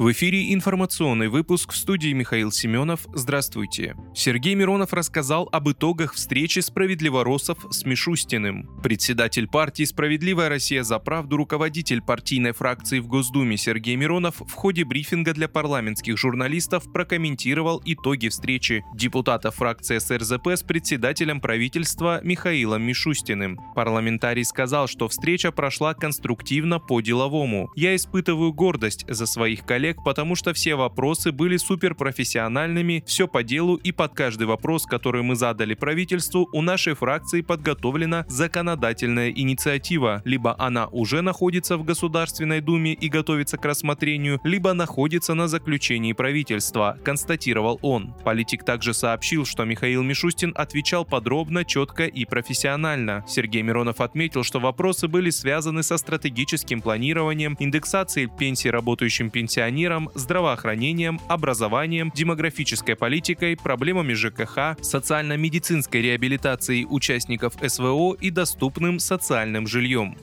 В эфире информационный выпуск в студии Михаил Семенов. Здравствуйте. Сергей Миронов рассказал об итогах встречи справедливоросов с Мишустиным. Председатель партии «Справедливая Россия за правду», руководитель партийной фракции в Госдуме Сергей Миронов в ходе брифинга для парламентских журналистов прокомментировал итоги встречи депутата фракции СРЗП с председателем правительства Михаилом Мишустиным. Парламентарий сказал, что встреча прошла конструктивно по-деловому. «Я испытываю гордость за своих коллег коллег, потому что все вопросы были суперпрофессиональными, все по делу и под каждый вопрос, который мы задали правительству, у нашей фракции подготовлена законодательная инициатива. Либо она уже находится в Государственной Думе и готовится к рассмотрению, либо находится на заключении правительства, констатировал он. Политик также сообщил, что Михаил Мишустин отвечал подробно, четко и профессионально. Сергей Миронов отметил, что вопросы были связаны со стратегическим планированием, индексацией пенсий работающим пенсионерам, пенсионерам, здравоохранением, образованием, демографической политикой, проблемами ЖКХ, социально-медицинской реабилитацией участников СВО и доступным социальным жильем.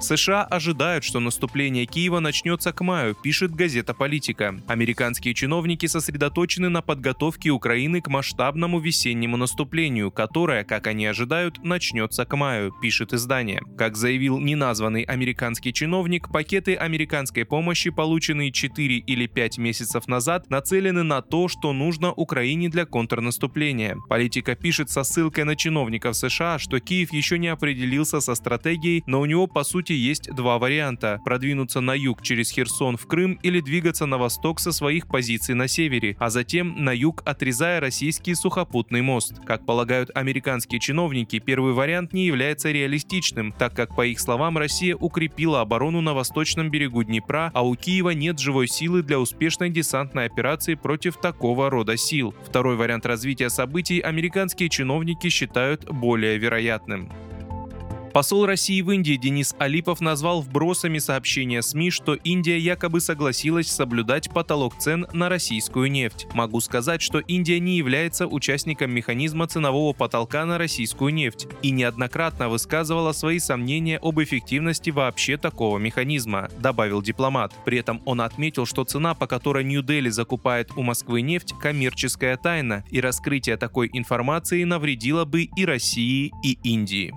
США ожидают, что наступление Киева начнется к маю, пишет газета «Политика». Американские чиновники сосредоточены на подготовке Украины к масштабному весеннему наступлению, которое, как они ожидают, начнется к маю, пишет издание. Как заявил неназванный американский чиновник, пакеты американской помощи, полученные 4 или 5 месяцев назад, нацелены на то, что нужно Украине для контрнаступления. Политика пишет со ссылкой на чиновников США, что Киев еще не определился со стратегией, но у него по сути сути есть два варианта – продвинуться на юг через Херсон в Крым или двигаться на восток со своих позиций на севере, а затем на юг отрезая российский сухопутный мост. Как полагают американские чиновники, первый вариант не является реалистичным, так как, по их словам, Россия укрепила оборону на восточном берегу Днепра, а у Киева нет живой силы для успешной десантной операции против такого рода сил. Второй вариант развития событий американские чиновники считают более вероятным. Посол России в Индии Денис Алипов назвал вбросами сообщения СМИ, что Индия якобы согласилась соблюдать потолок цен на российскую нефть. Могу сказать, что Индия не является участником механизма ценового потолка на российскую нефть и неоднократно высказывала свои сомнения об эффективности вообще такого механизма, добавил дипломат. При этом он отметил, что цена, по которой Нью-Дели закупает у Москвы нефть, коммерческая тайна, и раскрытие такой информации навредило бы и России, и Индии.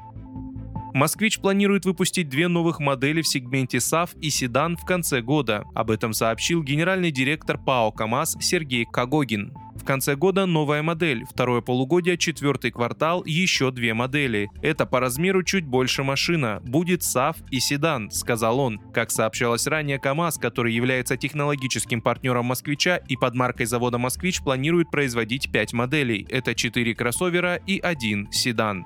Москвич планирует выпустить две новых модели в сегменте SAF и седан в конце года. Об этом сообщил генеральный директор ПАО КАМАЗ Сергей Кагогин. В конце года новая модель, второе полугодие, четвертый квартал, еще две модели. Это по размеру чуть больше машина, будет SAF и седан, сказал он. Как сообщалось ранее, КАМАЗ, который является технологическим партнером «Москвича» и под маркой завода «Москвич» планирует производить пять моделей. Это четыре кроссовера и один седан.